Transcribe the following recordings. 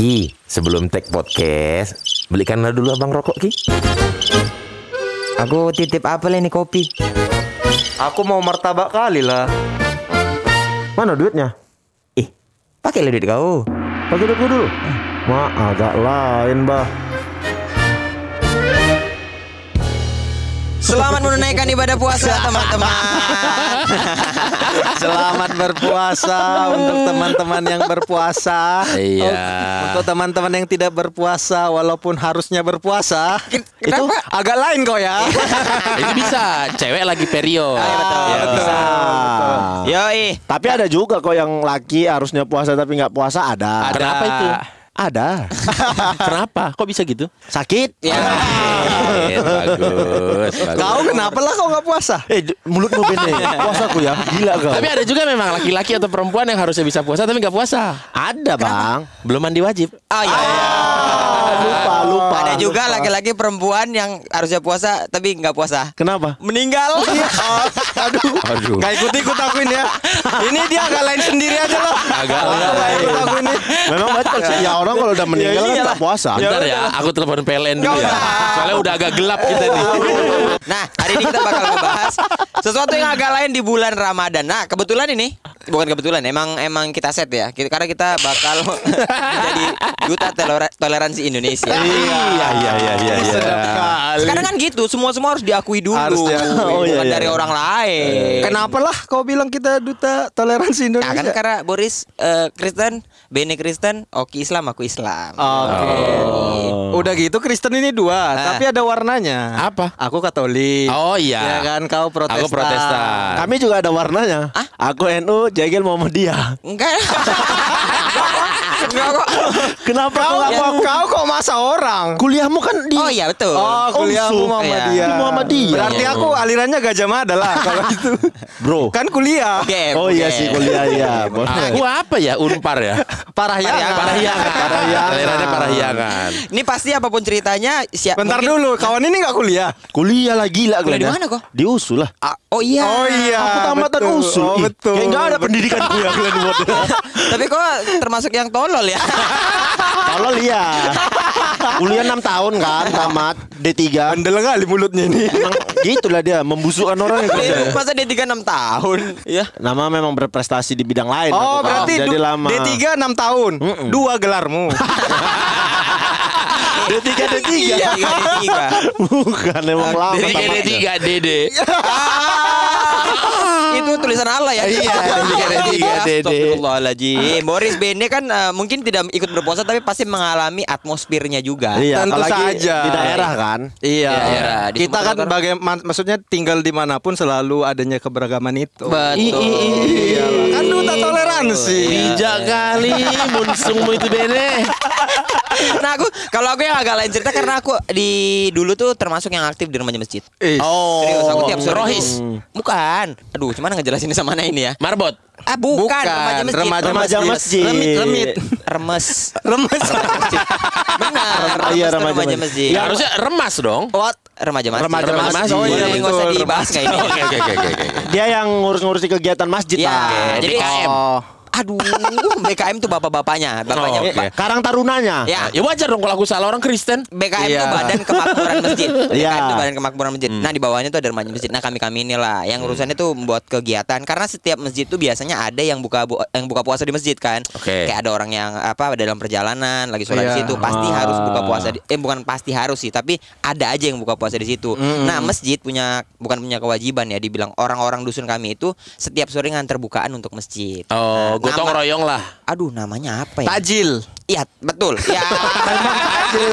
Ki, sebelum tag podcast, belikanlah dulu abang rokok Ki. Aku titip apa ini kopi? Aku mau martabak kali lah. Mana duitnya? Ih, pakai duit kau. Pakai duit gua dulu. Ma, agak lain, bah. Selamat menunaikan ibadah puasa teman-teman. Selamat berpuasa untuk teman-teman yang berpuasa. Iya. Untuk teman-teman yang tidak berpuasa walaupun harusnya berpuasa, itu agak lain kok ya. Itu bisa, cewek lagi period. Ah, betul, Ya, betul. bisa. Yoi. Tapi ada juga kok yang laki harusnya puasa tapi nggak puasa ada. Kenapa itu? Ada. Kenapa? Kok bisa gitu? Sakit. Ya. Eh, bagus, bagus. Kau kenapa lah kau nggak puasa? Eh, mulutmu bene. Puasaku ya. Gila kau. Tapi ada juga memang laki-laki atau perempuan yang harusnya bisa puasa tapi nggak puasa. ada, Bang. Belum mandi wajib. Oh iya. iya. Ah, lupa, lupa. Ada juga laki-laki perempuan yang harusnya puasa tapi nggak puasa. Kenapa? Meninggal. Aduh, Aduh. Gak ikut ikut aku ini ya. Ini dia agak lain sendiri aja loh. Agak Nggak lain. ikut aku ini. Memang betul sih. Ya orang kalau udah meninggal kan iyalah. nggak puasa. Bentar ya, aku telepon PLN dulu ya. Soalnya udah agak gelap kita nih. Nah, hari ini kita bakal ngebahas sesuatu yang agak lain di bulan Ramadan. Nah, kebetulan ini bukan kebetulan, emang emang kita set ya. Kita- Karena kita bakal menjadi duta tolera- toleransi Indonesia. Iya, iya, iya, iya. iya. Sekarang kan gitu, semua semua harus diakui dulu, Harus diakui. Oh, iya, bukan iya, dari iya. orang lain. Kenapa lah kau bilang kita duta toleransi Nah, kan Indonesia? karena Boris eh, Kristen, Bene Kristen, Oki Islam, aku Islam. Oke. Udah gitu Kristen ini dua, Ah. tapi ada warnanya. Apa? Aku Katolik. Oh, iya. Ya kan kau Protestan. Aku Protestan. Kami juga ada warnanya. Aku NU, Jagel Muhammadiyah. Enggak. Enggak kok. Kenapa Kau, kau kau, kok masa orang? Kuliahmu kan di Oh iya betul. Oh, kuliahmu Omsu. Muhammadiyah. Iya. Di Muhammadiyah. Berarti aku alirannya Gajah Mada lah kalau gitu. Bro. Kan kuliah. Oke. Oh iya sih kuliah ya. Boleh. Aku apa ya? Unpar ya? Parahyangan. Parahyangan. Parahyangan. Alirannya Parahyangan. Ini pasti apa pun ceritanya siap. Bentar mungkin- dulu, kawan ini nggak kuliah. Kuliah lah gila Kuliah di ya. mana kok? Di USU lah. Oh iya. Oh iya. Aku tamatan betul. USU. Oh, betul. Kayak nggak ada pendidikan gue ya kalian buat. Tapi kok termasuk yang tolol ya? Kalau lihat. Kuliah 6 tahun kan tamat D3. Bandel kali mulutnya ini. Emang gitulah dia membusukkan orang yang kerja. Masa dia 3 6 tahun? Iya. Nama memang berprestasi di bidang lain. Oh, berarti jadi lama. D3 6 tahun. Dua gelarmu. D3 D3. Iya, tiga D tiga. Bukan emang lama. Jadi kayak tamatnya. Itu tulisan Allah ya. Iya. Astagfirullahaladzim. Boris Bene kan eh, mungkin tidak ikut berpuasa tapi pasti mengalami atmosfernya juga. Iya, Tentu apalagi saja. di daerah kan. Iya. Iya, di Kita kan bagai ma- maksudnya tinggal di mana pun selalu adanya keberagaman itu. Betul. Iya, kan duta toleransi. Bijak kali munsungmu itu Bene. Nah aku kalau aku yang agak lain cerita karena aku di dulu tuh termasuk yang aktif di remaja masjid. Ih, Oh, Serius aku tiap sore Rohis. Bukan. Aduh, cuman ngejelasin sama mana ini ya? Marbot. Ah, bukan, Bukan, remaja masjid. remaja Remaja masjid. Remit, remit. Remes. Remes. Benar. Iya, remaja remaja masjid. masjid. Ya, harusnya remas dong. What? Remaja masjid. Remaja masjid. Oh, iya, Boleh, nggak usah dibahas kayak ini. Oke oke oke oke. oke. Dia yang ngurus-ngurusi kegiatan masjid Iya, jadi BKM. Aduh, BKM tuh bapak-bapaknya, bapaknya. Oh, oke. Karang Tarunanya. Ya, Ya wajar dong kalau aku salah orang Kristen. BKM Iya. itu Badan Kemakmuran Masjid. BKM Iya. itu Badan Kemakmuran Masjid. Nah, di bawahnya tuh ada remaja masjid. Nah, kami-kami inilah yang urusannya tuh membuat kegiatan karena setiap masjid tuh biasanya ada yang buka bu- yang buka puasa di masjid kan. Oke. Kayak ada orang yang apa dalam perjalanan lagi sholat di Iya. situ, pasti Ah. harus buka puasa di, eh bukan pasti harus sih, tapi ada aja yang buka puasa di situ. Nah, masjid punya bukan punya kewajiban ya dibilang orang-orang dusun kami itu setiap sore nganter bukaan untuk masjid. Oh, Nah, gotong royong lah. Aduh, namanya apa ya? Tajil. Iya, betul. Ya.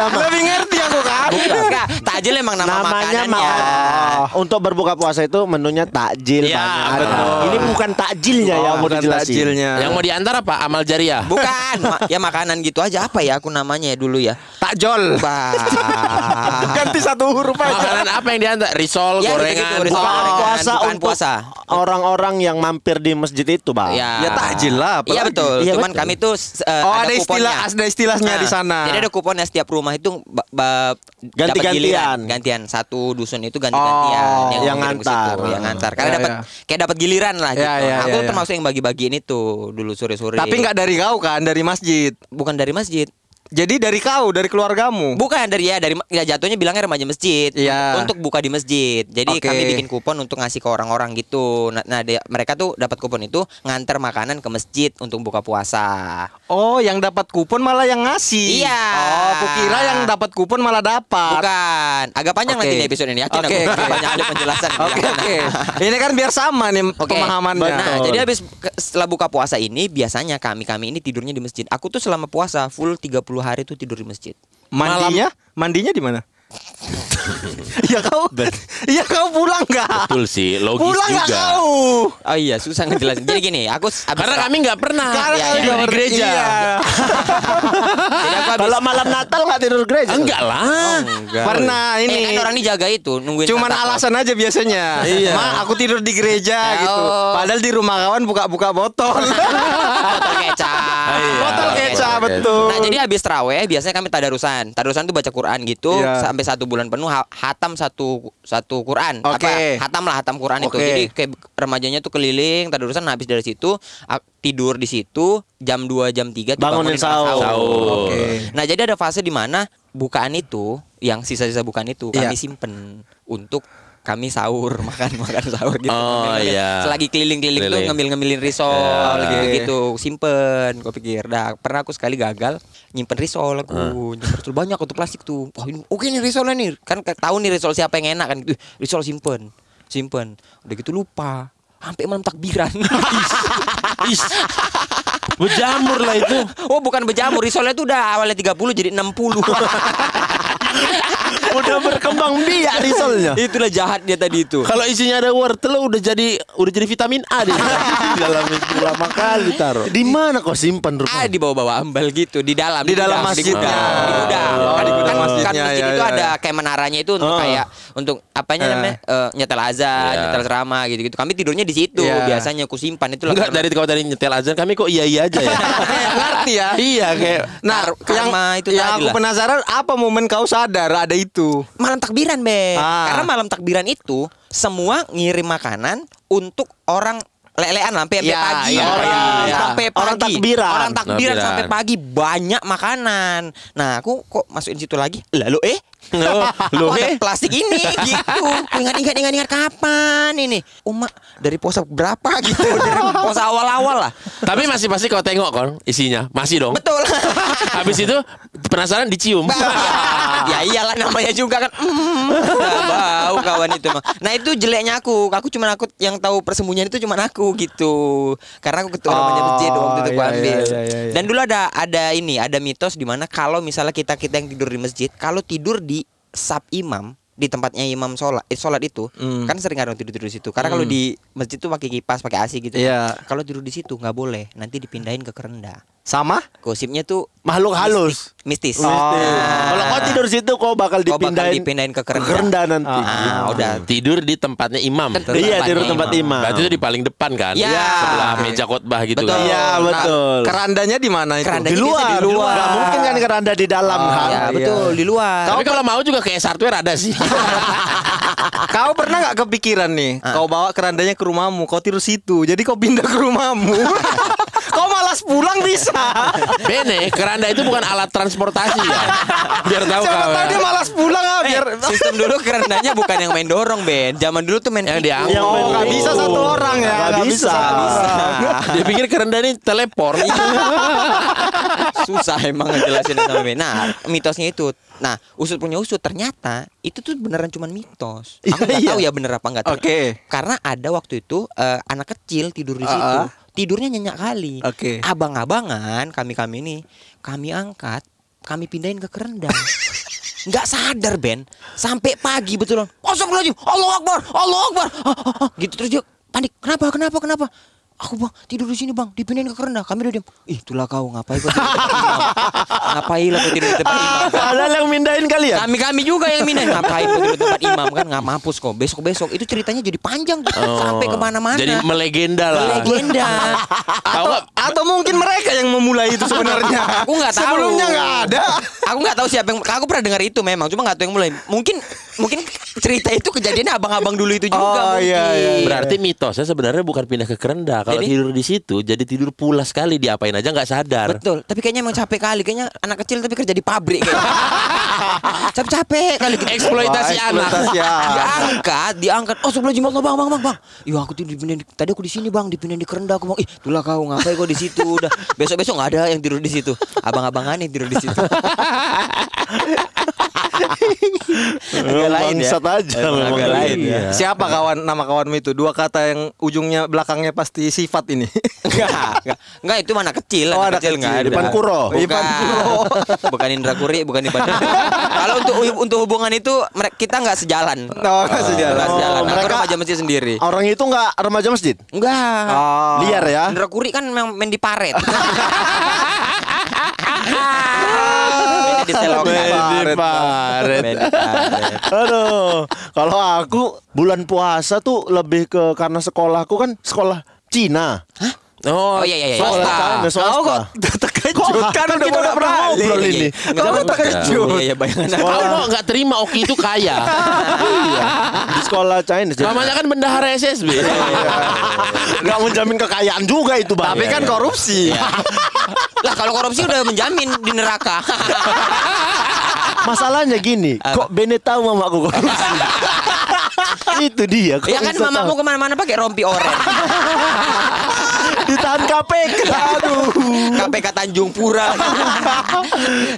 Lebih ngerti aku kan. Enggak, takjil emang nama Namanya makanannya. ma- untuk berbuka puasa itu menunya takjil Ya, banyak. betul. Ini bukan takjilnya ya Oh, mau bukan dijelasin. tajilnya. Yang mau diantar apa? Amal jariah. Bukan, ma- ya makanan gitu aja apa ya aku namanya ya dulu ya. Takjol. Ganti satu huruf aja. Makanan apa yang diantar? Risol, Ya, gorengan. gitu-gitu, risol, bukan. gorengan. puasa bukan untuk puasa. orang-orang yang mampir di masjid itu, Bang. Ya. Ya takjil lah. Iya betul. Iya, Cuman betul. kami tuh eh, Oh, ada kuponnya. istilah ada istilahnya Nah, di sana. Jadi ada kuponnya setiap rumah itu Ganti-gantian. giliran. gantian satu dusun itu ganti-gantian Oh, yang ngantar. situ, yang ngantar. Karena Ya, dapat ya. kayak dapat giliran lah Ya, gitu. ya, Aku ya, ya. termasuk yang bagi-bagiin itu dulu sore-sore. Tapi nggak dari kau kan, dari masjid. bukan dari masjid. Jadi dari kau, dari keluargamu. Bukan dari ya dari ya jatuhnya bilangnya remaja masjid Iya. untuk buka di masjid. Jadi Oke. kami bikin kupon untuk ngasih ke orang-orang gitu. Nah, nah dia- mereka tuh dapat kupon itu nganter makanan ke masjid untuk buka puasa. Oh, yang dapat kupon malah yang ngasih. Iya. Oh, kukira yang dapat kupon malah dapat. Bukan, agak panjang Oke. nanti nih episode ini. Yakin Oke, aku oke. banyak kali penjelasan. Oke, oke. Ini kan biar sama nih Oke. pemahamannya. Nah, jadi habis setelah buka puasa ini biasanya kami kami ini tidurnya di masjid. Aku tuh selama puasa full 30 hari tuh tidur di masjid. mandinya, mandinya di mana? Iya kau, iya kau pulang nggak? Betul sih, logis Pulang nggak juga. kau? Oh iya, susah ngejelasin. Jadi gini, aku Karena kami nggak pernah Karena Iya, iya, nggak di ber- gereja. Iya. Kalau malam Natal nggak tidur gereja? Enggak lah. enggak. Pernah Eh, ini. kan orang ini jaga itu, nungguin Cuman Claus. alasan aja biasanya. Iya. Ma, aku tidur di gereja Oh. gitu. Padahal di rumah kawan buka-buka botol. botol kecap. Iya. botol kecap betul. Nah jadi habis teraweh biasanya kami tadarusan. Tadarusan tuh baca Quran gitu Iya. sampai satu bulan penuh ha- hatam satu satu Quran. Oke. Apa hatam lah hatam Quran itu. Oke. Jadi kayak remajanya tuh keliling tadarusan nah, habis dari situ tidur di situ jam 2 jam 3 tuh Bangunin bangunin sahur. Sahur. Oke. Nah jadi ada fase di mana bukaan itu yang sisa-sisa bukaan itu Iya. kami simpen untuk kami sahur makan makan sahur gitu. Oh, iya. Selagi keliling-keliling tuh Keliling. ngambil-ngambilin risol Iya, gitu, gitu simpen. Gue pikir, dah pernah aku sekali gagal nyimpen risol aku, nyimpen risol banyak untuk plastik tuh. Wah ini oke nih risolnya nih, kan tahu nih risol siapa yang enak kan? Ih, risol simpen, simpen. Udah gitu lupa. Sampai malam takbiran. Is. Berjamur lah itu. oh bukan berjamur, risolnya tuh udah awalnya 30 jadi 60. Udah berkembang biak risolnya. Itulah jahat dia tadi itu. Kalau isinya ada wortel udah jadi udah jadi vitamin A deh. Di dalam itu lama kali taruh. Di mana kau simpan rumah? Ah di bawah-bawah ambal gitu di dalam Di dalam gudang, masjidnya. di gudang, di gudang. Oh, kan, di gudang kan, kan masjidnya, masjid ya, itu ya, ada ya. kayak menaranya itu untuk Oh. kayak untuk apanya Eh. namanya Eh, nyetel azan, Iya. nyetel ceramah gitu-gitu. Kami tidurnya di situ Iya. biasanya aku simpan itu Enggak dari kalau dari nyetel azan kami kok iya iya aja ya. Ngerti ya? iya kayak Nah, yang, itu yang tadi aku penasaran apa momen kau sadar ada itu? Malam takbiran, Be. Ah. Karena malam takbiran itu semua ngirim makanan untuk orang lelean sampai Iya, pagi, iya, Orang- iya, iya. sampai pagi, Orang takbiran. orang takbiran Takbiran. sampai pagi banyak makanan. Nah, aku kok masukin situ lagi? Lalu eh, Loh, loh, ada eh. plastik ini gitu. Aku Ingat-ingat ingat-ingat kapan ini? Uma dari puasa berapa gitu? Dari awal-awal lah. Tapi masih pasti kau tengok kon isinya. Masih dong. Betul. Habis itu penasaran dicium. ya iyalah namanya juga kan. Mm, udah bau kawan itu mah. Nah itu jeleknya aku. Aku cuma aku yang tahu persembunyian itu cuma aku gitu. Karena aku ketua Oh, remaja masjid waktu itu aku iya, ambil. iya, iya, iya. Dan dulu ada ada ini ada mitos di mana kalau misalnya kita kita yang tidur di masjid, kalau tidur di sub imam di tempatnya imam sholat eh, sholat itu Hmm. kan sering ada tidur tidur di situ karena kalau di masjid tuh pakai kipas pakai AC gitu Iya. kalau tidur di situ nggak boleh nanti dipindahin ke kerenda Sama? gosipnya tuh Makhluk halus. mistis Oh. Kalau kau tidur situ kau bakal Kau bakal dipindahin, dipindahin ke ke kerenda. kerenda nanti. Ah, udah. Tidur di tempatnya imam. Kan- Iya, tidur Tempatnya tempat imam. imam. Berarti itu di paling depan kan? Ya. Sebelah meja khotbah gitu Betul. kan. Iya, Nah, betul. kerandanya di mana itu? Kerandanya Di luar, di luar. Nggak mungkin kan keranda di dalam Oh, kan. ya iya. betul di luar. Tapi kalau mau juga kayak hardware ada sih. Kau pernah nggak kepikiran nih? Ah. Kau bawa kerandanya ke rumahmu, kau tidur situ. Jadi kau pindah ke rumahmu. malas pulang bisa. Bene, keranda itu bukan alat transportasi ya. Biar tahu Siapa kau. tahu dia malas pulang ah biar Sistem dulu kerendanya bukan yang main dorong Ben. Zaman dulu tuh main Yang diangkut. Oh, nggak bisa satu orang ya. Nggak nggak bisa. orang. Dia pikir keranda ini teleport. Susah emang ngejelasin sama Ben. Nah mitosnya itu. Nah usut punya usut ternyata itu tuh beneran cuman mitos. Aku nggak Iya, tahu ya bener apa enggak. Oke. Karena ada waktu itu eh, anak kecil tidur di situ. Ah, ah. Tidurnya nyenyak kali. Oke. Abang-abangan kami-kami ini kami angkat, kami pindahin ke kerendang. nggak sadar Ben sampai pagi betul Astagfirullahaladzim Allah Akbar Allah Akbar Ah, ah, ah. gitu terus dia panik kenapa kenapa kenapa aku bang tidur di sini bang dipindahin ke kerenda kami udah diam ih itulah kau ngapain kau tidur di tempat imam ngapain lah kau tidur di tempat imam Padahal yang mindahin kalian. kami kami juga yang mindahin ngapain kau tidur di tempat imam kan nggak mampus kok besok besok itu ceritanya jadi panjang tuh sampai ke mana-mana Oh. Jadi melegenda lah. legenda Tahu nggak? Atau mungkin mereka yang memulai itu sebenarnya. Aku nggak tahu. Sebelumnya nggak ada. aku nggak tahu siapa yang aku pernah dengar itu memang cuma nggak tahu yang mulai mungkin mungkin cerita itu kejadiannya abang-abang dulu itu juga Oh, mungkin. iya, iya, iya. Berarti mitosnya sebenarnya bukan pindah ke kerenda. Kalau Jadi? tidur di situ jadi tidur pulas sekali diapain aja nggak sadar. betul tapi kayaknya emang capek kali kayaknya anak kecil tapi kerja di pabrik kayaknya. capek capek kali gitu. Eksploitasi Wah, anak. eksploitasi anak. diangkat diangkat oh sebelah jimat lo bang bang bang bang iya aku tuh dipindahin di- tadi aku di sini bang dipindahin di kerenda aku bang ih itulah kau ngapain kau di situ udah besok besok nggak ada yang tidur di situ abang-abangan yang tidur di situ Agak lain ya. Aja agak lain ya. Iya. Siapa kawan nama kawanmu itu? Dua kata yang ujungnya belakangnya pasti sifat ini. Enggak, enggak. Enggak itu mana kecil, Oh, anak anak kecil enggak ada. Depan Kuro. Bukan. Depan Kuro. bukan Indra Kuri, bukan Ipan. Kalau untuk untuk hubungan itu mere- kita enggak sejalan. Oh, nggak sejalan. Enggak sejalan. Oh, mereka- remaja masjid sendiri. Orang itu nggak remaja masjid? Enggak. Oh. Liar ya. Indra Kuri kan memang main di paret. Di selokan. Paret. Aduh, kalau aku bulan puasa tuh lebih ke karena sekolahku kan sekolah Stine! Hæ? Oh, Oh iya iya iya. swasta. China, swasta. Kau kok terkejut Kok- kan kan udah kita udah pernah ngobrol ini. Kau terkejut. Iya iya bayangan. aku. Kau kok nggak terima Oki itu kaya? Iya, di sekolah. Jadi Namanya kan bendahara SSB. nggak menjamin kekayaan juga itu, Bang. Tapi kan korupsi. Lah kalau korupsi udah menjamin di neraka. Masalahnya gini, kok Bene tahu mamaku korupsi? itu dia. ya kan mamamu ke mana-mana pakai rompi oranye. ditahan KPK. Aduh. KPK Tanjung Pura.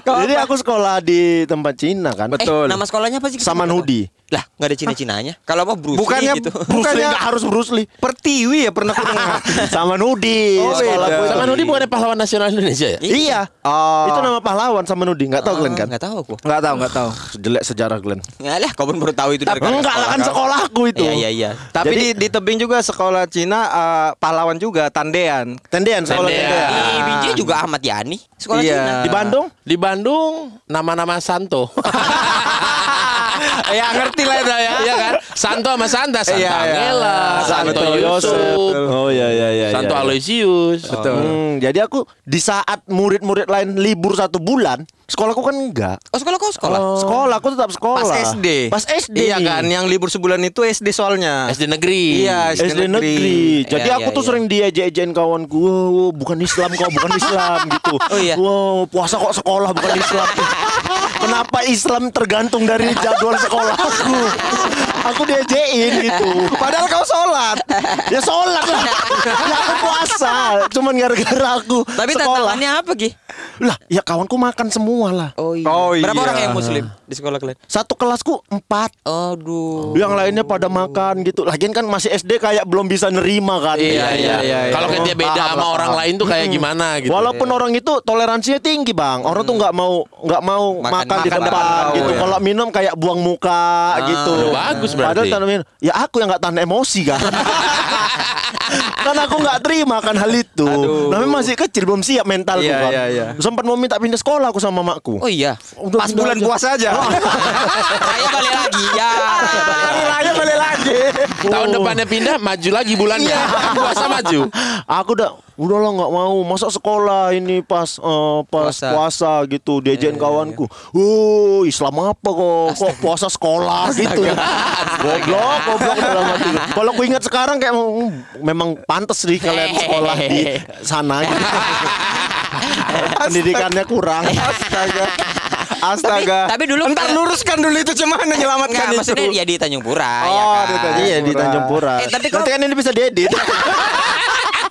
Jadi aku sekolah di tempat Cina kan. Eh, nama sekolahnya apa sih? Samanhudi. Lah, nggak ada Cina-Cinanya. Kalau mau Bruce Bukannya- Lee gitu. Bruce Bukannya- Lee nggak harus Bruce Lee. Pertiwi ya pernah aku dengar. Samanudi. Oh, beda. itu. Sama Nudi bukannya pahlawan nasional Indonesia ya? Iya. Oh. Itu nama pahlawan Samanudi. Nggak tahu Glenn kan? Enggak tahu aku. Nggak tahu, nggak tahu. Jelek sejarah Glenn. Nggak lah, kau pun baru tahu itu dari Enggak lah kan sekolahku itu. Iya, iya, iya. Tapi Jadi- di, di tebing juga sekolah Cina eh, pahlawan juga Tandean. Tendean sekolah Tendean. Tendean. Di BJ juga Ahmad Yani, sekolah Iya. Cina. Di Bandung? Di Bandung nama-nama Santo. ya ngerti lah itu ya. Iya kan? Santo sama Santa, Santa Iya, iya. Angela, Santo Santo Yusuf. Oh iya iya iya. Santo iya. Aloysius. Betul. Hmm, jadi aku di saat murid-murid lain libur satu bulan, sekolahku kan enggak. Oh, sekolah kau sekolah. Sekolah, aku tetap sekolah. Pas SD. Pas SD. Iya kan, yang libur sebulan itu SD soalnya. SD negeri. Iya, SD, SD negeri. negeri. Jadi Iya, aku iya, tuh iya. sering diejek-ejekin kawanku, wow, bukan Islam kok, bukan Islam gitu. Oh, iya. Wow, puasa kok sekolah bukan Islam. Kenapa Islam tergantung dari jadwal sekolahku? Aku diejekin gitu. Padahal kau sholat. Ya sholat lah. Ya aku puasa. Cuman gara-gara aku Tapi sekolah. tantangannya apa, Ki? Lah, ya kawanku makan semua lah. Oh iya. Oh, Berapa iya. orang yang muslim di sekolah kalian? Satu kelasku empat. Aduh. Yang lainnya pada makan gitu. Lagian kan masih SD kayak belum bisa nerima kan. Iya, iya, iya, iya. Kalau kita beda Paham sama lah, orang lain tuh kayak gimana gitu. Walaupun orang itu toleransinya tinggi bang, orang tuh nggak mau nggak mau Makan- makan, di depan, gitu. ya. Kalau minum kayak buang muka gitu. udah bagus berarti. Padahal tanpa minum, ya aku yang nggak tahan emosi kan. kan aku nggak terima kan hal itu. Aduh. Namanya masih kecil belum siap mentalku Iya, kan. iya, iya. Sempat mau minta pindah sekolah aku sama makku. Oh iya. Udah Pas bulan aja. puasa aja. Raya balik lagi ya. Raya balik lagi. Tahun depannya pindah, maju lagi bulannya. Puasa maju. Aku udah udah lah nggak mau masa sekolah ini pas eh, pas Puasa. puasa, gitu diajain kawanku. Oh Islam apa kok kok puasa sekolah gitu. Goblok goblok dalam hati. Kalau aku ingat sekarang kayak hmm, memang pantas sih kalian sekolah di sana. gitu. Pendidikannya kurang. Astaga. Astaga. Tapi- tapi dulu- Entar luruskan dulu itu cuman menyelamatkan itu. maksudnya ya di Tanjung Pura ya Oh, kan. di Tanjung Iya di Tanjung Pura. Eh, tapi kok- Nanti kan ini bisa diedit.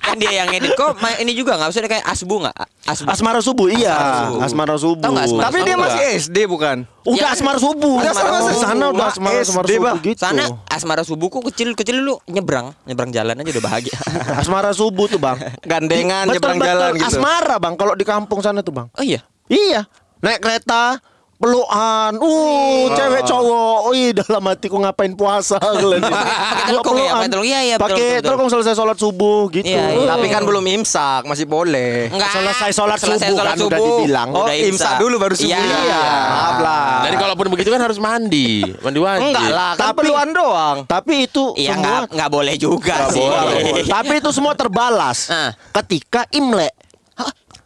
kan dia yang edit kok ini juga nggak usah kayak asbu nggak asbu Asmara subuh iya. Asmara subuh. Asmara subuh. Tapi dia masih? SD bukan? Udah Ya, asmara subuh. Udah asmara subuh. sana udah asmara subuh gitu. sana asmara subuhku kecil kecil dulu nyebrang nyebrang jalan aja udah bahagia Asmara subuh tuh bang Gandengan Betul, nyebrang betul. jalan gitu. Asmara bang Kalau di kampung sana tuh bang oh iya Iya Naik kereta Pelukan Uh cewek cowok Wih dalam hatiku ngapain puasa kalian. Pakai telkung ya, pakai telkung. Iya, iya, betul, Pakai telkung selesai sholat subuh gitu Iya, iya. Tapi kan belum imsak, masih boleh. Enggak Selesai sholat Selesai subuh sholat kan udah subuh. dibilang. Oh, Udah imsak dulu baru subuh. Iya. Iya. Maaf lah. Jadi kalaupun begitu kan harus mandi. Mandi wajib. Enggak lah, kan Tapi- peluan doang. Tapi itu Iya semua nggak nggak boleh juga sih. Tapi itu semua terbalas. Ketika Imlek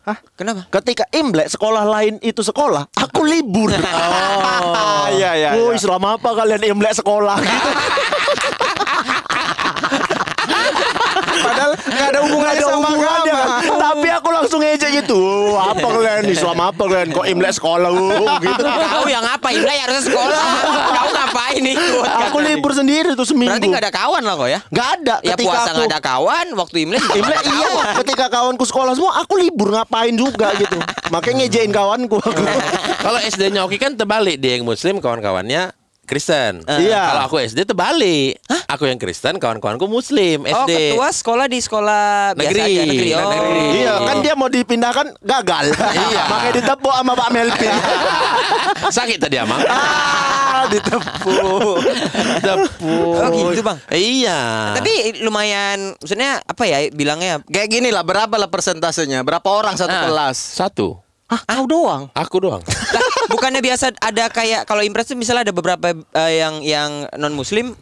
Hah? Kenapa? Ketika Imlek sekolah lain itu sekolah, aku libur. Oh, iya iya. Woi, iya. selama apa kalian Imlek sekolah gitu? Nggak ada hubungannya sama hubungannya agama. kan. Tapi aku langsung ngejek gitu. "Oh, apa kalian nih? Selama apa kalian kok Imlek sekolah? Oh, gitu. Kau yang apa? Imlek harusnya sekolah. Kau ngapain ikut? Aku libur sendiri tuh seminggu. Berarti nggak ada kawan lah kok ya? Nggak ada. Ya Ketika puasa aku nggak ada kawan, waktu Imlek juga Imlek iya, kawan. ketika kawanku sekolah semua, aku libur ngapain juga gitu. Makanya ngejein kawanku aku. Kalau SD-nya Oki kan terbalik dia yang muslim kawan-kawannya Kristen. Iya. Kalau aku SD terbalik. Aku yang Kristen, kawan-kawanku muslim Oh, SD. ketua sekolah di sekolah biasa Negeri. aja negeri. Oh. Negeri. Iya, kan dia mau dipindahkan gagal. Iya. Makanya ditepuk sama Pak Melvin. Sakit tadi Amang. ah, ditepuk. Tepuk. Oh, gitu, Bang. Iya. Tapi lumayan maksudnya apa ya bilangnya Kayak gini lah, berapa lah persentasenya? Berapa orang satu Ah. kelas? satu. Hah, kau doang. Aku doang. Bukannya biasa ada kayak kalau impres tuh misalnya ada beberapa eh, yang yang non muslim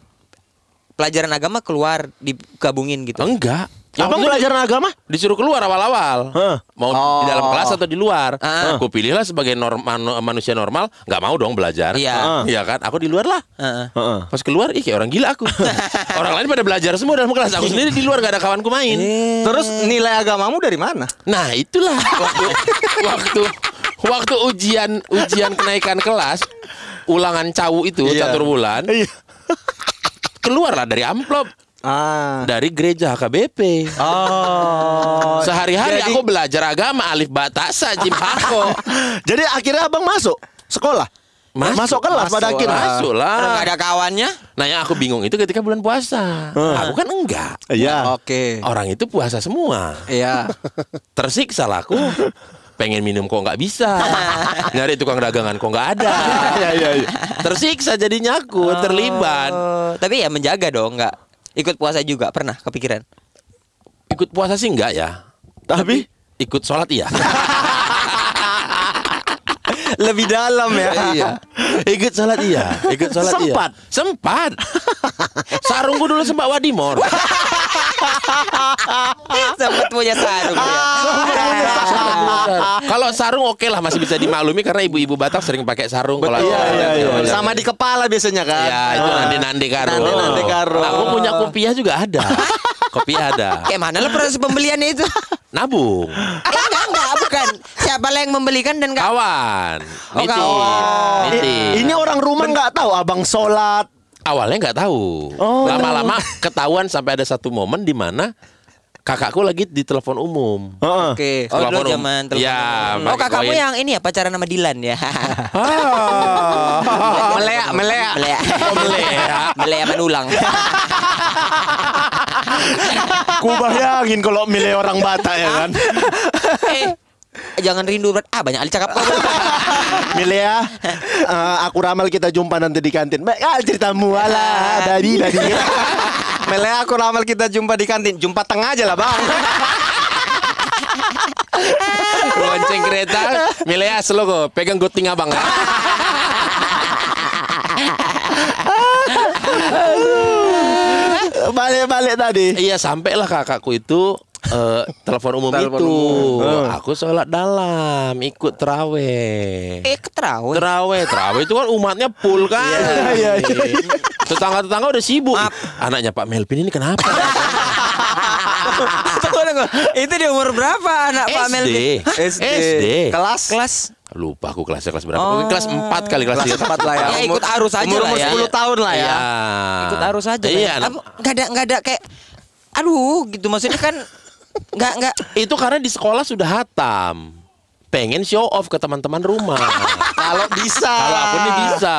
pelajaran agama keluar digabungin gitu. Enggak. Abang pelajaran agama? disuruh keluar awal-awal. Hah. Mau Oh. di dalam kelas atau di luar. Ah. Aku pilihlah sebagai manusia normal, nggak mau dong belajar. Iya. Ah. Iya kan? Aku di luar lah. Heeh. Heeh. Pas keluar, ih kayak orang gila aku. orang lain pada belajar semua dalam kelas. Aku sendiri di luar gak ada kawanku main. Terus nilai agamamu dari mana? Nah itulah waktu waktu waktu ujian ujian kenaikan kelas ulangan cawu itu Iya. catur bulan Iya. keluarlah dari amplop Ah. dari gereja HKBP. Oh. Sehari-hari Jadi- aku belajar agama alif batasa jim hako. Jadi akhirnya abang masuk sekolah. Masuk, kelas pada Masuk akhirnya. Masuk Kalau lah. ada kawannya, Nah yang aku bingung itu ketika bulan puasa. Aku kan enggak. Iya. Oke. Orang itu puasa semua. Iya. Tersiksa lah aku. Pengen minum kok nggak bisa. Nyari tukang dagangan kok nggak ada. Iya, iya, iya. Tersiksa jadinya aku, terlibat. Oh, tapi ya menjaga dong, nggak ikut puasa juga pernah kepikiran. Ikut puasa sih enggak ya. Tapi Ikut sholat iya. Lebih dalam ya. iya. Ikut sholat iya. Ikut sholat Sempat? iya. Sempat. Sarungku dulu sempat wadimor. Sempat punya sarung ya. Kalau sarung oke lah masih bisa dimaklumi karena ibu-ibu Batak sering pakai sarung kalau Iya, iya, iya. Sama di kepala biasanya kan. Ya itu nanti nanti karo. Nande-nande karo. Aku punya kopiah juga ada. kopiah ada. Kayak mana lah proses pembeliannya itu? Nabung. Eh, bukan. Siapa lah yang membelikan dan enggak Kawan. Oh, Nitip. kawan. Nitip. ini orang rumah nggak tahu abang sholat. Awalnya nggak tahu. Oh. Lama-lama ketahuan sampai ada satu momen di mana kakakku lagi di telepon umum. Heeh. Oke. Oh, dulu Telepon umum. zaman telepon Ya, umum. Oh, kakakmu koin. yang ini ya pacaran sama Dilan ya. Ah. Melea, melea. Melea. Oh, melea. Melea menulang. Ku bayangin kalau milih orang Batak ya kan. eh, jangan rindu berat. Ah, banyak ali cakap. Milih ya. Eh, aku ramal kita jumpa nanti di kantin. Baik, ah, ceritamu ala dari dari. Melea aku ramal kita jumpa di kantin. Jumpa tengah aja lah, Bang. Lonceng kereta, Milea selo kok, pegang goting abang. Balik-balik tadi. iya, sampailah kakakku itu eh, telepon umum Telepon itu. umum. Aku sholat dalam, ikut teraweh. Eh, keterawih. Teraweh, teraweh itu kan umatnya full kan. Iya, iya, Tetangga-tetangga udah sibuk. Maaf. Anaknya Pak Melvin ini kenapa? Tunggu, tunggu. Itu di umur berapa anak Pak SD. Melvin? SD. SD. Kelas Kelas Lupa aku kelasnya kelas berapa. Oh. Mungkin kelas 4 kali kelas kelas 3. 4 lah ya. Ya, ikut arus aja umur, lah umur ya. 10 tahun lah ya. Iya. ikut arus aja. Iya. kan? Apa- Nggak ada nggak ada kayak aduh gitu maksudnya kan nggak nggak Itu karena di sekolah sudah hatam. Pengen show off ke teman-teman rumah. Kalau bisa. Kalau aku nih bisa.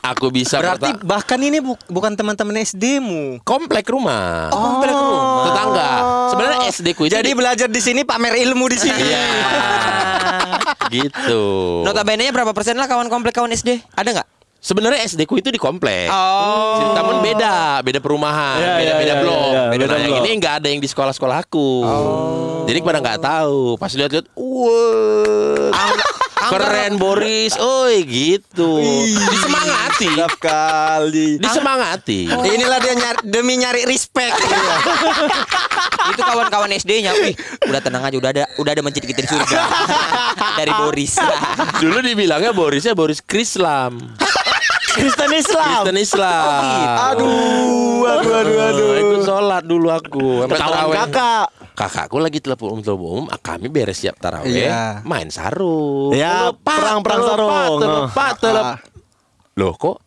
Aku bisa Berarti perta- bahkan ini bu- bukan teman-teman SD-mu. komplek rumah. oh, komplek rumah. Tetangga. Sebenarnya SD ku Jadi di- belajar di sini pamer ilmu di sini. Iya. gitu. Notabene-nya berapa persen lah kawan komplek kawan SD? Ada nggak? Sebenarnya SD ku itu di komplek. Oh. Namun beda, beda perumahan, Iya, beda iya, beda iya, blok. iya, beda beda yang blok. ini nggak ada yang di sekolah-sekolah aku. Jadi pada nggak tahu. Pas lihat-lihat, wah. Keren Boris, oi gitu. Disemangati, kali. disemangati. Inilah dia nyari, demi nyari respect. Iya. Itu kawan-kawan SD-nya, wih, udah tenang aja, udah ada udah ada di surga. Dari Boris. Dulu dibilangnya Borisnya Boris Krislam. Kristen Islam. Kristen Islam. Aduh, aduh, aduh, aduh. Ikut sholat dulu aku. Ketahuan kakak. Kakakku lagi telepon telepon umum, ah, kami beres siap taraweh, Iya. main sarung. Ya, perang-perang sarung. Telepak, telep. Loh kok?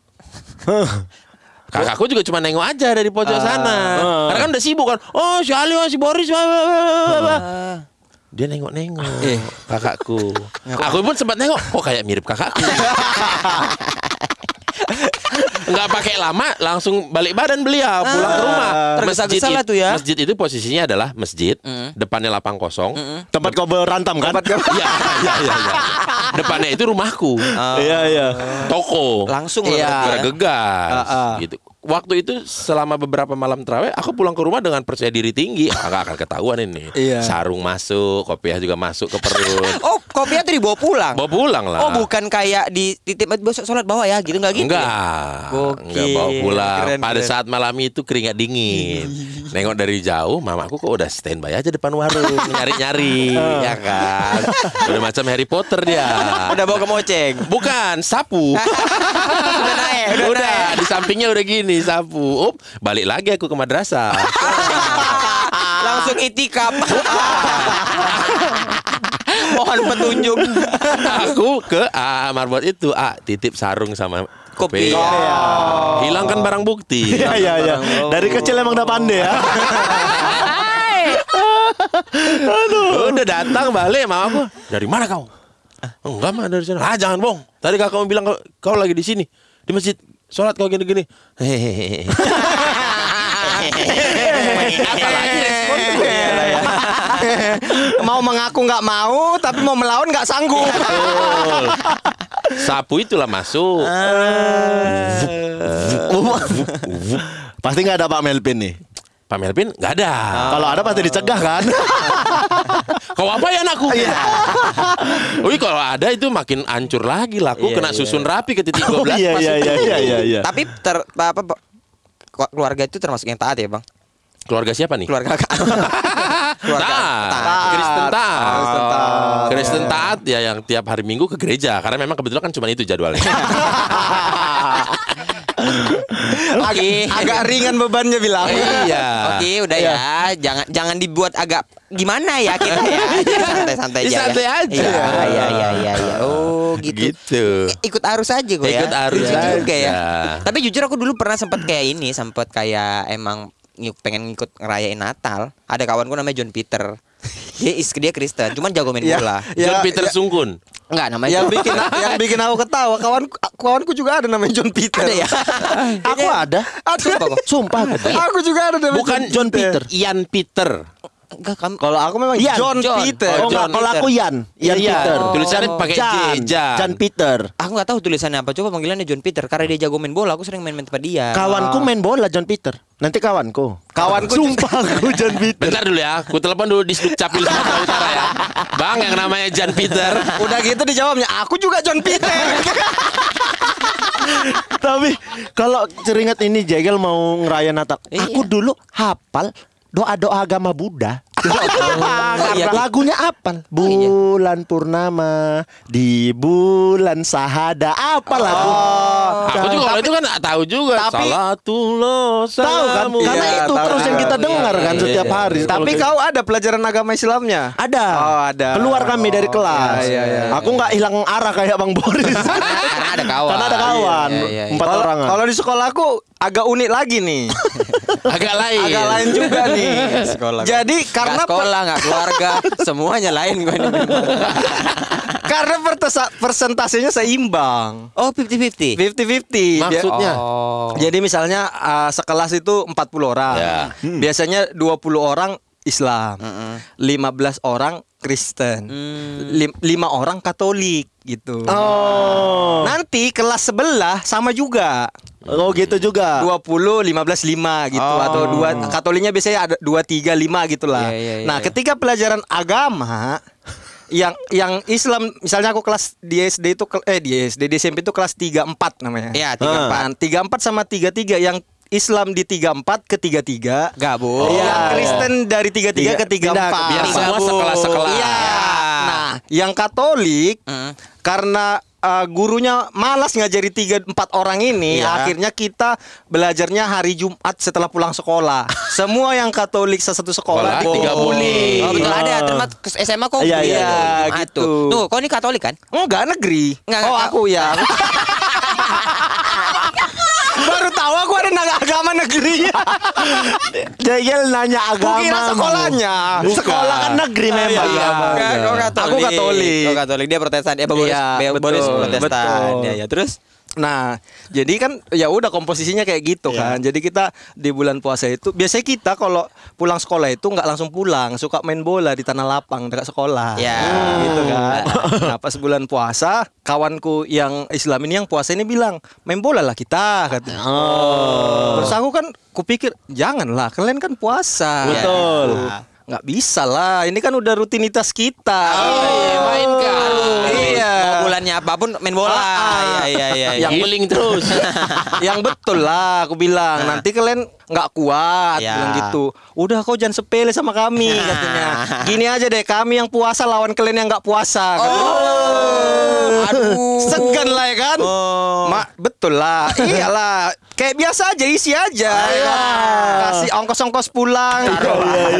Kakakku juga cuma nengok aja dari pojok sana. Karena kan udah sibuk kan. Oh, si Ali, oh, si Boris. wah, wah, wah, wah. Dia nengok-nengok kakakku. Aku pun sempat nengok. Kok kayak mirip kakakku. Nggak pakai lama, langsung balik badan beliau pulang ke rumah. Masjid lah it- tuh ya. Masjid itu posisinya adalah masjid, depannya lapang kosong. Tempat kau berantam kan? Iya, iya, iya, iya. Depannya itu rumahku. Iya, iya. Toko. Langsung Iya. lah. Bergegas Ah, ah. gitu. Waktu itu selama beberapa malam terawih aku pulang ke rumah dengan percaya diri tinggi. Ah, nggak akan ketahuan ini. Iya. Sarung masuk, kopiah juga masuk ke perut. Oh, kopiah tuh dibawa pulang. Bawa pulang lah. Oh, bukan kayak di titip besok sholat bawa ya gitu enggak gitu. ya? Enggak, Gokil. enggak bawa pulang. Keren, Pada keren. saat malam itu keringat dingin. Nengok dari jauh, mamaku kok udah standby aja depan warung nyari-nyari, ya kan. Udah macam Harry Potter dia. Udah bawa ke moceng. Bukan, sapu. udah naik, udah, udah naik. di sampingnya udah gini sapu. Up, balik lagi aku ke madrasah. Langsung itikaf. Mohon petunjuk. aku ke A marbot itu, A titip sarung sama Kopi. kopiah. Hilangkan barang bukti. Iya, iya, iya. Dari kecil emang udah pandai ya. Udah datang balik sama aku. Dari mana kau? Enggak mah dari sana. Ah jangan bohong. Tadi kakak bilang kau, kau lagi di sini di masjid sholat kau gini-gini. Hehehe. Mau mengaku nggak mau, tapi mau melawan nggak sanggup. Betul. Sapu itulah masuk. Pasti nggak ada Pak Melvin nih. Pak Melvin nggak ada. Kalau ada pasti dicegah kan? Kau apa ya anakku? Wih kalau ada itu makin hancur lagi lah. Aku Iya, kena iya. susun rapi ke titik 12 Oh iya iya iya iya iya. iya. Tapi ter apa, apa keluarga itu termasuk yang taat ya, Bang? Keluarga siapa nih? Keluarga Keluarga taat. taat. Kristen taat. Kristen taat. Kristen taat ya yang tiap hari Minggu ke gereja karena memang kebetulan kan cuma itu jadwalnya. Oke. Agak ringan bebannya bilang. iya. Oke, udah ya. Jangan jangan dibuat agak gimana ya kita ya. Jadi santai-santai aja. Ya, santai aja. Iya, iya, iya, iya, iya. Oh, gitu. Gitu. Ikut arus aja gue ya. Ikut arus Lucu juga ya. Tapi jujur aku dulu pernah sempat kayak ini, sempat kayak emang ng- pengen ngikut ngerayain Natal. Ada kawanku namanya John Peter. Dia is dia Kristen, cuman jago main Ya. bola. John Ya, Peter ya. Sungkun. Enggak namanya yang John- bikin yang bikin aku ketawa kawan kawanku juga ada namanya John Peter. ada ya. Aku ada. Ada. Sumpah kok. Sumpah aku. Aku juga ada namanya Bukan John Peter, Ian Peter. Enggak kamu Kalau aku memang Ian. John, John. Peter. Oh, John enggak, kalau Peter. aku Yan. Yan Iya, Peter. Tulisannya pakai J, Jan. Jan. Jan Peter. Aku nggak tahu tulisannya apa. Coba panggilannya John Peter karena dia jago main bola. Aku sering main-main tempat dia. Kawanku main bola John Peter. Nanti kawanku. Kawanku Sumpah aku John Peter. Bentar dulu ya, aku telepon dulu di Capil Sumatera Utara ya. Bang yang namanya Jan Peter. Udah gitu dijawabnya, aku juga John Peter. Tapi kalau teringat ini Jegel mau ngerayain Natal. Iya. Aku dulu hafal doa-doa agama Buddha. iya. Lagunya apal? Oh, iya. Bulan purnama di bulan sahada. Apa lagu? Aku juga kalau itu kan tahu juga. tapi- Salatullah Tahu kan? Karena Iya, itu tahu. terus yang kita Iya, dengar kan iya, setiap iya. hari. Tapi kau ada pelajaran agama Islamnya? ada. Oh, ada. Keluar kami dari Oh, kelas. iya, iya, iya. Aku nggak hilang arah kayak Bang Boris. Karena ada kawan. Karena ada kawan. Iya, iya, iya. Empat orang. Kalau di sekolah aku agak unik lagi nih. Agak lain. agak lain juga nih. Sekolah. Jadi Nggak karena sekolah nggak keluarga, semuanya lain gue ini. karena pertesa- persentasenya seimbang. Oh 50-50 50-50. Maksudnya? Oh. Jadi misalnya uh, sekelas itu 40 orang. Ya. Biasanya 20 orang Islam. 15 orang Kristen. Lim- 5 orang Katolik gitu. Oh. Nanti kelas sebelah sama juga. Oh gitu juga. 20 15 5 gitu Oh. atau dua Katoliknya biasanya ada 2 3 5 gitu lah. Iya, iya, iya, nah, iya. ketika pelajaran agama yang yang Islam misalnya aku kelas di SD itu eh di SD di SMP itu kelas 34 namanya. Iya, 34. Nah, 34 sama 33 yang Islam di 34 ke 33. Gabung. Yang iya. Kristen dari 33 Tiga- ke 34. Biar semua sekelas-sekelas. Iya. Nah, yang Katolik Hmm. karena uh, gurunya malas ngajari tiga empat orang ini, Iya. akhirnya kita belajarnya hari Jumat setelah pulang sekolah. Semua yang Katolik satu sekolah Sekolah, tiga dikumpulin. Oh betul ada terima ke SMA kok Iya, iya, Jumat gitu. Tuh. Kau ini Katolik kan? Enggak negeri. Enggak, oh enggak. aku ya. Tahu aku ada naga agama negeri. Jegel nanya agama. Kukira sekolahnya. Bukan. Sekolah kan negeri memang. Iya. Enggak, kau Katolik. Aku Katolik. Kau Katolik, dia Protestan. Dia Boris, Iya, Be- Boris betul, Protestan. betul. Ya, ya. Terus Nah, jadi kan ya udah komposisinya kayak gitu kan. Jadi kita di bulan puasa itu biasanya kita kalau pulang sekolah itu nggak langsung pulang, suka main bola di tanah lapang dekat sekolah. Ya. Gitu kan. Nah, pas bulan puasa, kawanku yang Islam ini yang puasa ini bilang, "Main bola lah kita," katanya. Terus aku kan kupikir, "Janganlah, kalian kan puasa." Betul. Nah, nggak bisa lah, ini kan udah rutinitas kita. iya, main kan. Iya. Mau bulannya apa pun main bola. Ah, ah. Iya, iya, iya. iya. Yang healing terus. yang betul lah aku bilang Nah. nanti kalian nggak kuat Ya. bilang gitu udah kau jangan sepele sama kami Nah. katanya gini aja deh kami yang puasa lawan kalian yang nggak puasa katanya. Oh, aduh. segan lah ya kan Oh. Mak betul lah iyalah kayak biasa aja isi aja ya kan? kasih ongkos-ongkos pulang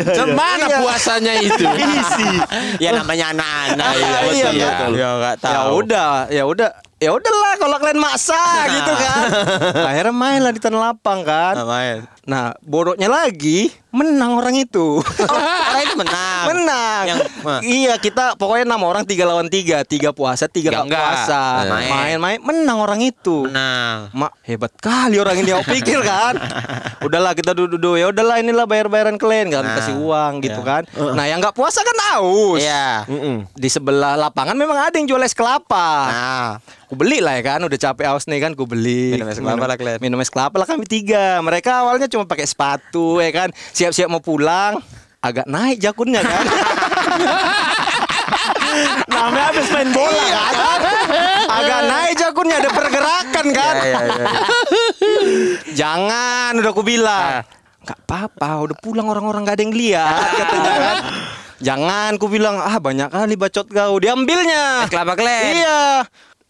Gimana Iya. puasanya itu? isi Ya namanya anak-anak. Iya, betul. betul. Ya enggak tahu. ya udah ya udah ya udahlah kalau kalian maksa gitu kan akhirnya main lah di tanah lapang kan Nah, main. Nah, bodohnya lagi menang orang itu. Orang itu menang. menang. Yang- iya, kita pokoknya enam orang tiga lawan tiga, tiga puasa, tiga Tiga nggak enggak. puasa. Main. Main-main menang orang itu. Menang. Mak hebat kali orang ini aku pikir kan. udahlah kita duduk-duduk ya udahlah inilah bayar-bayaran kalian kan Nah, kasih uang gitu iya. kan. Nah, yang nggak puasa kan aus. Iya. Di sebelah lapangan memang ada yang jual es kelapa. Nah, Ku beli lah ya kan, udah capek haus nih kan, ku beli. Minum es kelapa lah, kalian. Minum es kelapa lah kami tiga. Mereka awalnya cuma pakai sepatu ya kan, siap-siap mau pulang. Agak naik jakunnya kan. Namanya habis main bola kan. Agak naik jakunnya ada pergerakan kan. Iya, iya, iya. Jangan, udah aku bilang. Gak apa-apa, udah pulang orang-orang gak ada yang lihat katanya kan. Jangan, ku bilang ah banyak kali bacot kau. Diambilnya. Es kelapa kalian. Iya.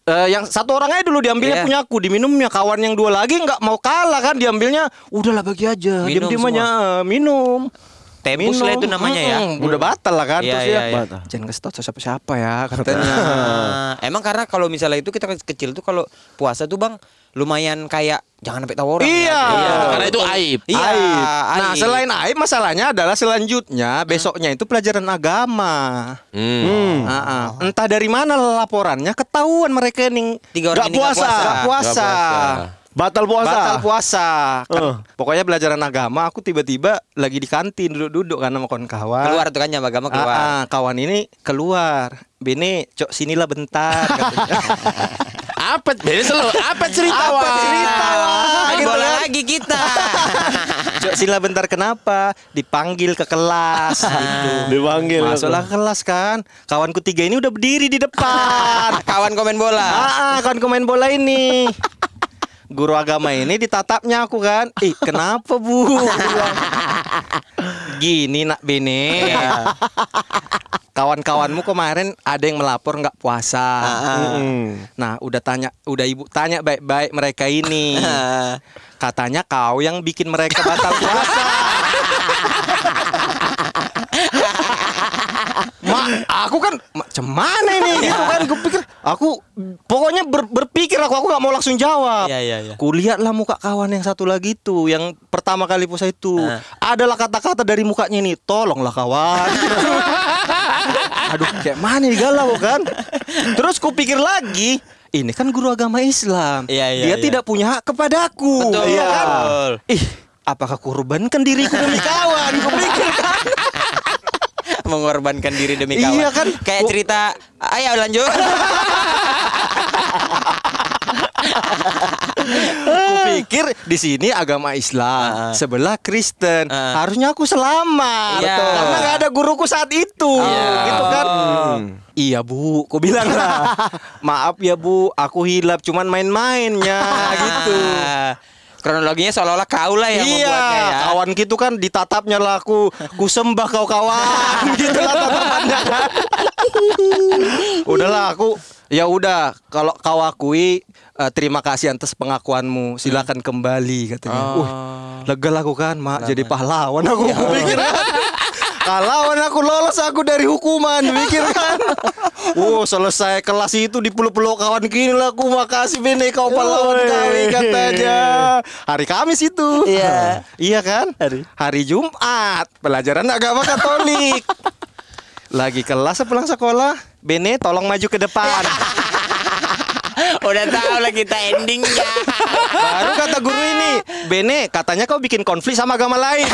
Eh, yang satu orang aja dulu diambilnya Iya. punya aku diminumnya. Kawan yang dua lagi nggak mau kalah kan diambilnya udahlah bagi aja. Minum diam diam aja eh, minum Tempus lah itu namanya ya. Mm-mm, udah batal lah kan Iya, terus iya, ya iya. Batal. jangan kasih tau siapa siapa ya katanya Nah, emang karena kalau misalnya itu kita kecil tuh kalau puasa tuh bang lumayan kayak jangan sampai tahu orang. Iya. kan? Karena itu aib. Iya. Aib. Nah, aib. selain aib masalahnya adalah selanjutnya besoknya itu pelajaran agama. Hmm. Ah, ah. Entah dari mana laporannya ketahuan mereka yang Tiga orang ini nggak puasa, puasa. nggak puasa. Nggak puasa. Batal puasa. Batal puasa. Kan, Eh. Pokoknya pelajaran agama aku tiba-tiba lagi di kantin duduk-duduk kan sama kawan-kawan. keluar tuh kan nyama agama keluar. Ah, ah, kawan ini keluar. Bene, cok sinilah bentar. katanya. Apa? Beda selalu. Apa cerita? Apa cerita? Main Gitu bola kan. lagi kita. Cok sinilah bentar kenapa? Dipanggil ke kelas gitu. Dipanggil. Masuklah ke kelas kan. Kawanku tiga ini udah berdiri di depan. Kawan komen bola. ah, ah, kawan main bola ini. Guru agama ini ditatapnya aku kan. Ih, kenapa bu? Gini nak Bene. Kawan-kawanmu kemarin ada yang melapor nggak puasa. Mm. Nah, udah tanya, udah ibu tanya baik-baik mereka ini. Katanya kau yang bikin mereka batal puasa. Mak, aku kan macam mana ini gitu kan? Gue pikir, aku pokoknya ber- berpikir aku aku nggak mau langsung jawab. Iya, iya, iya. Kulihatlah muka kawan yang satu lagi tuh, yang pertama kali puasa itu. Ah. Adalah kata-kata dari mukanya ini, tolonglah kawan. Aduh, kayak mana nih galau kan? Terus kupikir lagi, ini kan guru agama Islam. Iya, iya, Dia iya. tidak punya hak kepadaku. Betul. Iya kan? Betul. Ih, apakah kurbankan diriku demi kawan? Kupikir kan. Mengorbankan diri demi kawan. Iya kan? Kayak cerita. Ayo lanjut. Kupikir di sini agama Islam, Ah. sebelah Kristen. Ah. Harusnya aku selamat. Iya. Karena nggak ada guruku saat itu. Iya. Gitu kan. Hmm. Iya bu, kau bilang lah. Maaf ya bu, aku hilap cuman main-mainnya gitu. Kronologinya seolah-olah kau lah yang iya, membuatnya ya. kawan gitu kan ditatapnya lah aku, ku sembah kau kawan, gitu lah tatapannya. Udahlah aku, ya udah kalau kau akui eh, terima kasih atas pengakuanmu, silakan kembali katanya. Oh. Wih, lega lah aku kan, mak jadi pahlawan aku pikir Pahlawan aku lolos aku dari hukuman pikir kan. Oh selesai kelas itu dipeluk-peluk kawan kini lah aku makasih bene kau pahlawan kami katanya. Hari Kamis itu. Iya. iya kan? Hari. Jumat pelajaran agama Katolik. Lagi kelas pulang sekolah, Bene tolong maju ke depan. Udah tahu lah kita endingnya. Baru kata guru ini, Bene katanya kau bikin konflik sama agama lain.